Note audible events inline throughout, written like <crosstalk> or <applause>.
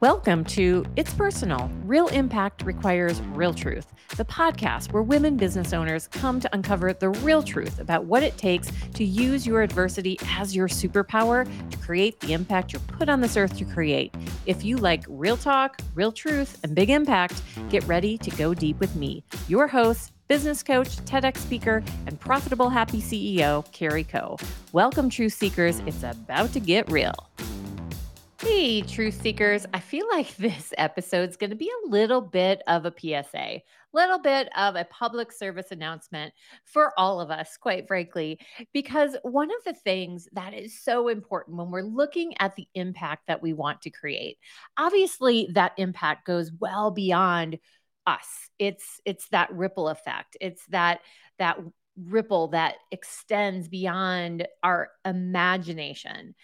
Welcome to It's Personal Real Impact Requires Real Truth, the podcast where women business owners come to uncover the real truth about what it takes to use your adversity as your superpower to create the impact you're put on this earth to create. If you like real talk, real truth, and big impact, get ready to go deep with me, your host, business coach, TEDx speaker, and profitable happy CEO, Carrie Koh. Welcome, truth seekers. It's about to get real. Hey, truth seekers. I feel like <laughs> this episode is going to be a little bit of a PSA, a little bit of a public service announcement for all of us, quite frankly, because one of the things that is so important when we're looking at the impact that we want to create, obviously that impact goes well beyond us. It's it's that ripple effect. It's that that ripple that extends beyond our imagination.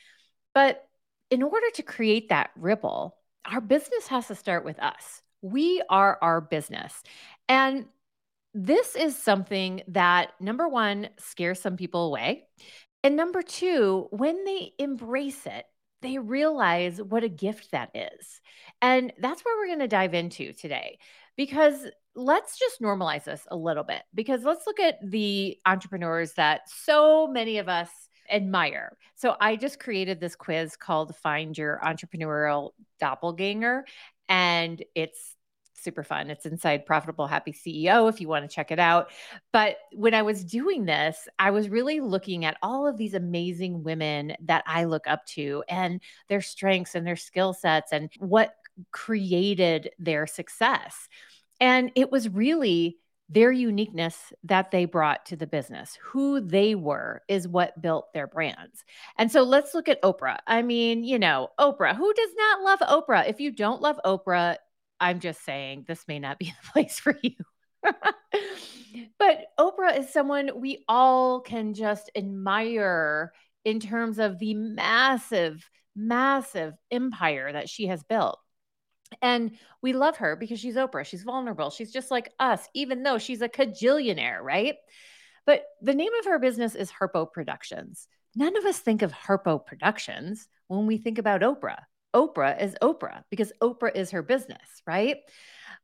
But in order to create that ripple, our business has to start with us. We are our business. And this is something that, number one, scares some people away. And number two, when they embrace it, they realize what a gift that is. And that's where we're going to dive into today because let's just normalize this a little bit. Because let's look at the entrepreneurs that so many of us admire. So I just created this quiz called Find Your Entrepreneurial Doppelganger, and it's super fun. It's inside Profitable Happy CEO if you want to check it out. But when I was doing this, I was really looking at all of these amazing women that I look up to and their strengths and their skill sets and what created their success. And it was really their uniqueness that they brought to the business, who they were, is what built their brands. And so let's look at Oprah. I mean, you know, Oprah, who does not love Oprah? If you don't love Oprah, I'm just saying this may not be <laughs> the place for you. <laughs> but Oprah is someone we all can just admire in terms of the massive, massive empire that she has built. And we love her because she's Oprah. She's vulnerable. She's just like us, even though she's a cajillionaire, right? But the name of her business is Harpo Productions. None of us think of Harpo Productions when we think about Oprah. Oprah is Oprah because Oprah is her business, right?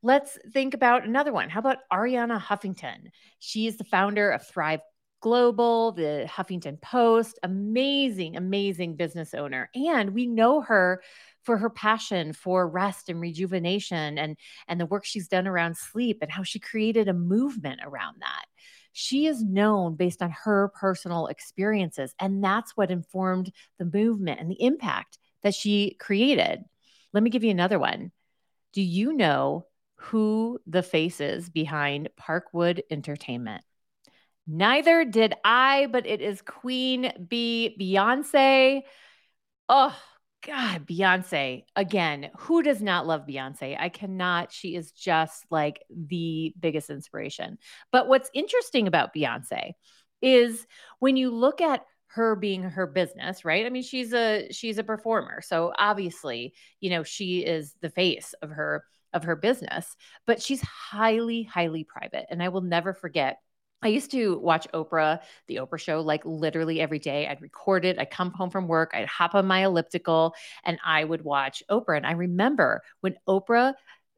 Let's think about another one. How about Arianna Huffington? She is the founder of Thrive Global, the Huffington Post, amazing, amazing business owner. And we know her for her passion for rest and rejuvenation and and the work she's done around sleep and how she created a movement around that. She is known based on her personal experiences and that's what informed the movement and the impact that she created. Let me give you another one. Do you know who the face is behind Parkwood Entertainment? Neither did I, but it is Queen Bey Beyonce. Oh, God, Beyonce, again, who does not love Beyonce? I cannot. She is just like the biggest inspiration. But what's interesting about Beyonce is when you look at her being her business, right? I mean, she's a she's a performer. So obviously, you know, she is the face of her of her business, but she's highly highly private. And I will never forget I used to watch Oprah, the Oprah show, like literally every day. I'd record it. I'd come home from work. I'd hop on my elliptical and I would watch Oprah. And I remember when Oprah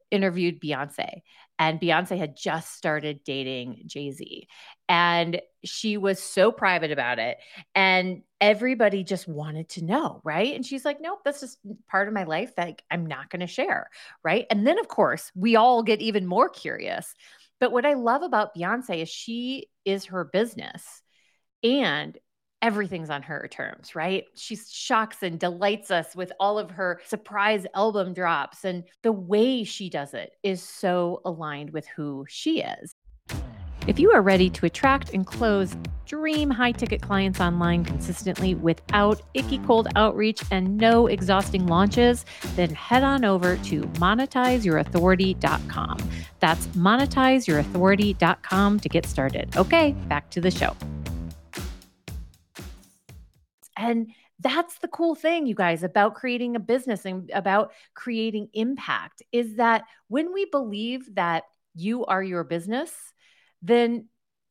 interviewed Beyonce, and Beyonce had just started dating Jay Z. And she was so private about it. And everybody just wanted to know, right? And she's like, nope, that's just part of my life that I'm not going to share, right? And then, of course, we all get even more curious but what I love about Beyonce is she is her business and everything's on her terms, right? She shocks and delights us with all of her surprise album drops. And the way she does it is so aligned with who she is. If you are ready to attract and close dream high ticket clients online consistently without icky cold outreach and no exhausting launches, then head on over to monetizeyourauthority.com. That's monetizeyourauthority.com to get started. Okay, back to the show. And that's the cool thing, you guys, about creating a business and about creating impact is that when we believe that you are your business, then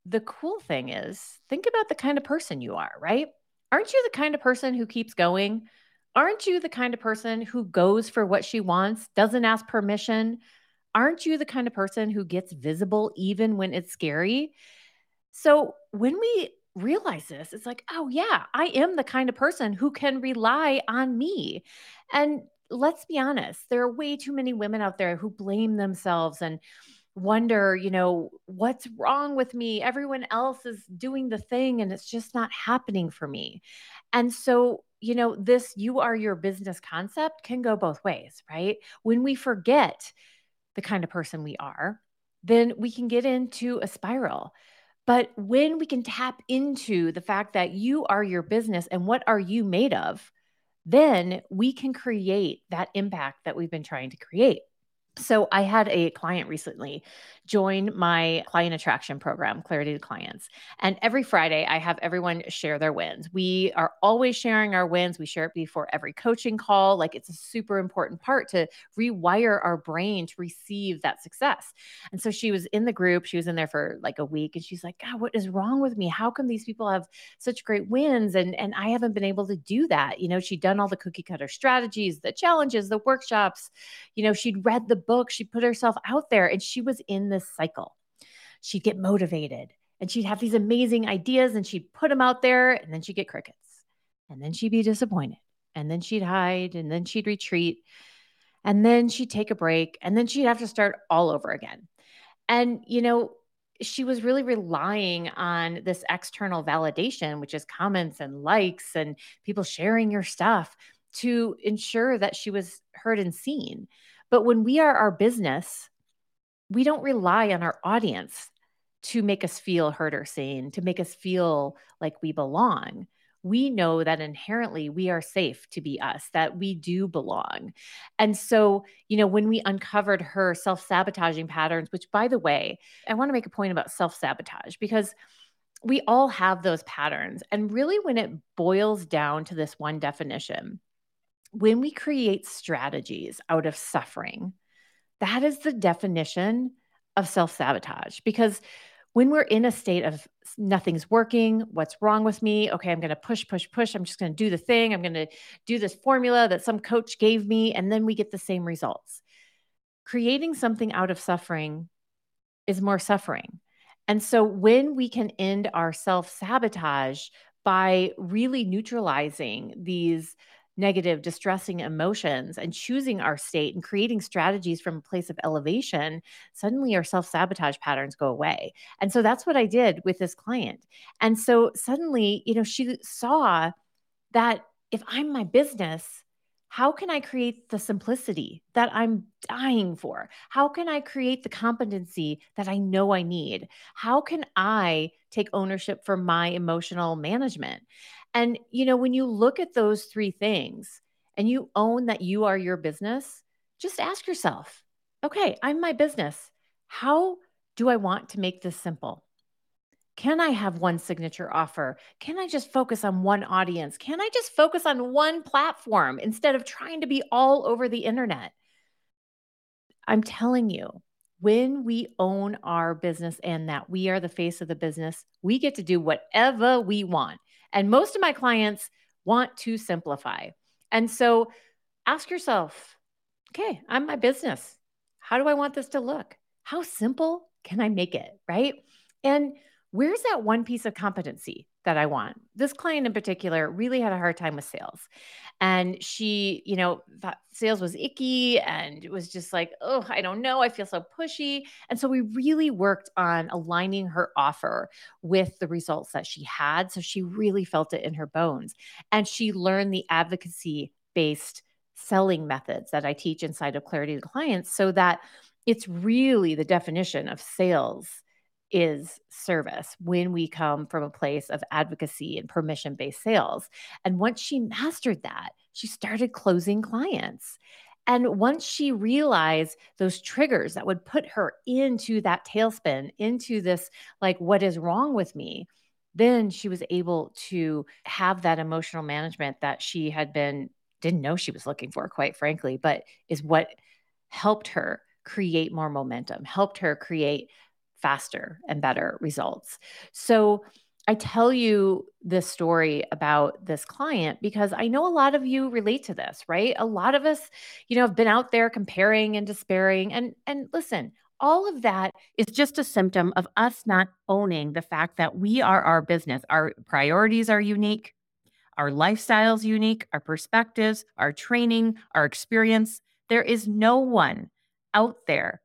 the cool thing is think about the kind of person you are, right? Aren't you the kind of person who keeps going Aren't you the kind of person who goes for what she wants, doesn't ask permission? Aren't you the kind of person who gets visible even when it's scary? So when we realize this, it's like, oh, yeah, I am the kind of person who can rely on me. And let's be honest, there are way too many women out there who blame themselves and wonder, you know, what's wrong with me? Everyone else is doing the thing and it's just not happening for me. And so, you know, this you are your business concept can go both ways, right? When we forget the kind of person we are, then we can get into a spiral. But when we can tap into the fact that you are your business and what are you made of, then we can create that impact that we've been trying to create. So I had a client recently join my client attraction program, Clarity to Clients. And every Friday, I have everyone share their wins. We are always sharing our wins. We share it before every coaching call. Like it's a super important part to rewire our brain to receive that success. And so she was in the group. She was in there for like a week and she's like, God, what is wrong with me? How come these people have such great wins? And, and I haven't been able to do that. You know, she'd done all the cookie cutter strategies, the challenges, the workshops. You know, she'd read the book. She put herself out there and she was in this cycle. She'd get motivated and she'd have these amazing ideas and she'd put them out there and then she'd get crickets. And then she'd be disappointed. And then she'd hide and then she'd retreat. And then she'd take a break and then she'd have to start all over again. And, you know, she was really relying on this external validation, which is comments and likes and people sharing your stuff to ensure that she was heard and seen. But when we are our business, we don't rely on our audience to make us feel heard or seen, to make us feel like we belong. We know that inherently we are safe to be us, that we do belong. And so, you know, when we uncovered her self sabotaging patterns, which by the way, I want to make a point about self sabotage because we all have those patterns. And really, when it boils down to this one definition, when we create strategies out of suffering, that is the definition of self sabotage because when we're in a state of nothing's working, what's wrong with me? Okay, I'm going to push, push, push. I'm just going to do the thing. I'm going to do this formula that some coach gave me, and then we get the same results. Creating something out of suffering is more suffering. And so when we can end our self sabotage by really neutralizing these negative, distressing emotions and choosing our state and creating strategies from a place of elevation, suddenly our self sabotage patterns go away. And so that's what I did with this client. And so suddenly, you know, she saw that if I'm my business, how can I create the simplicity that I'm dying for? How can I create the competency that I know I need? How can I take ownership for my emotional management? And, you know, when you look at those three things and you own that you are your business, just ask yourself, okay, I'm my business. How do I want to make this simple? Can I have one signature offer? Can I just focus on one audience? Can I just focus on one platform instead of trying to be all over the internet? I'm telling you, when we own our business and that we are the face of the business, we get to do whatever we want. And most of my clients want to simplify. And so ask yourself, okay, I'm my business. How do I want this to look? How simple can I make it? Right. And where's that one piece of competency that I want? This client in particular really had a hard time with sales. And she, you know, thought sales was icky and it was just like, oh, I don't know. I feel so pushy. And so we really worked on aligning her offer with the results that she had. So she really felt it in her bones. And she learned the advocacy based selling methods that I teach inside of Clarity to Clients so that it's really the definition of sales is service when we come from a place of advocacy and permission based sales. And once she mastered that, she started closing clients. And once she realized those triggers that would put her into that tailspin, into this, like, what is wrong with me? Then she was able to have that emotional management that she had been, didn't know she was looking for, quite frankly, but is what helped her create more momentum, helped her create faster and better results. So I tell you this story about this client because I know a lot of you relate to this, right? A lot of us, you know, have been out there comparing and despairing and and listen, all of that is just a symptom of us not owning the fact that we are our business. Our priorities are unique, our lifestyles unique, our perspectives, our training, our experience. There is no one out there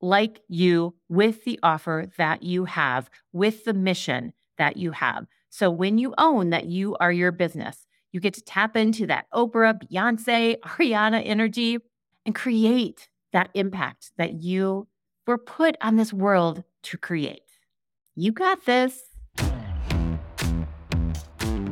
like you with the offer that you have, with the mission that you have. So when you own that you are your business, you get to tap into that Oprah, Beyonce, <laughs> Arianna energy and create that impact that you were put on this world to create. You got this.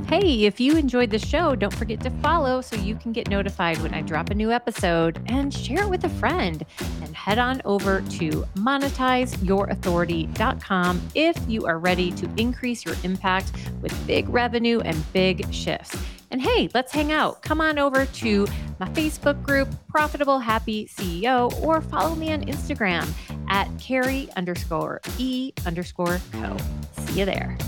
Hey, if you enjoyed the show, don't forget to follow so you can get notified when I drop a new episode and share it with a friend. And head on over to monetizeyourauthority.com if you are ready to increase your impact with big revenue and big shifts. And hey, let's hang out. Come on over to my Facebook group, Profitable Happy CEO, or follow me on Instagram at Carrie underscore E underscore Koh. See you there.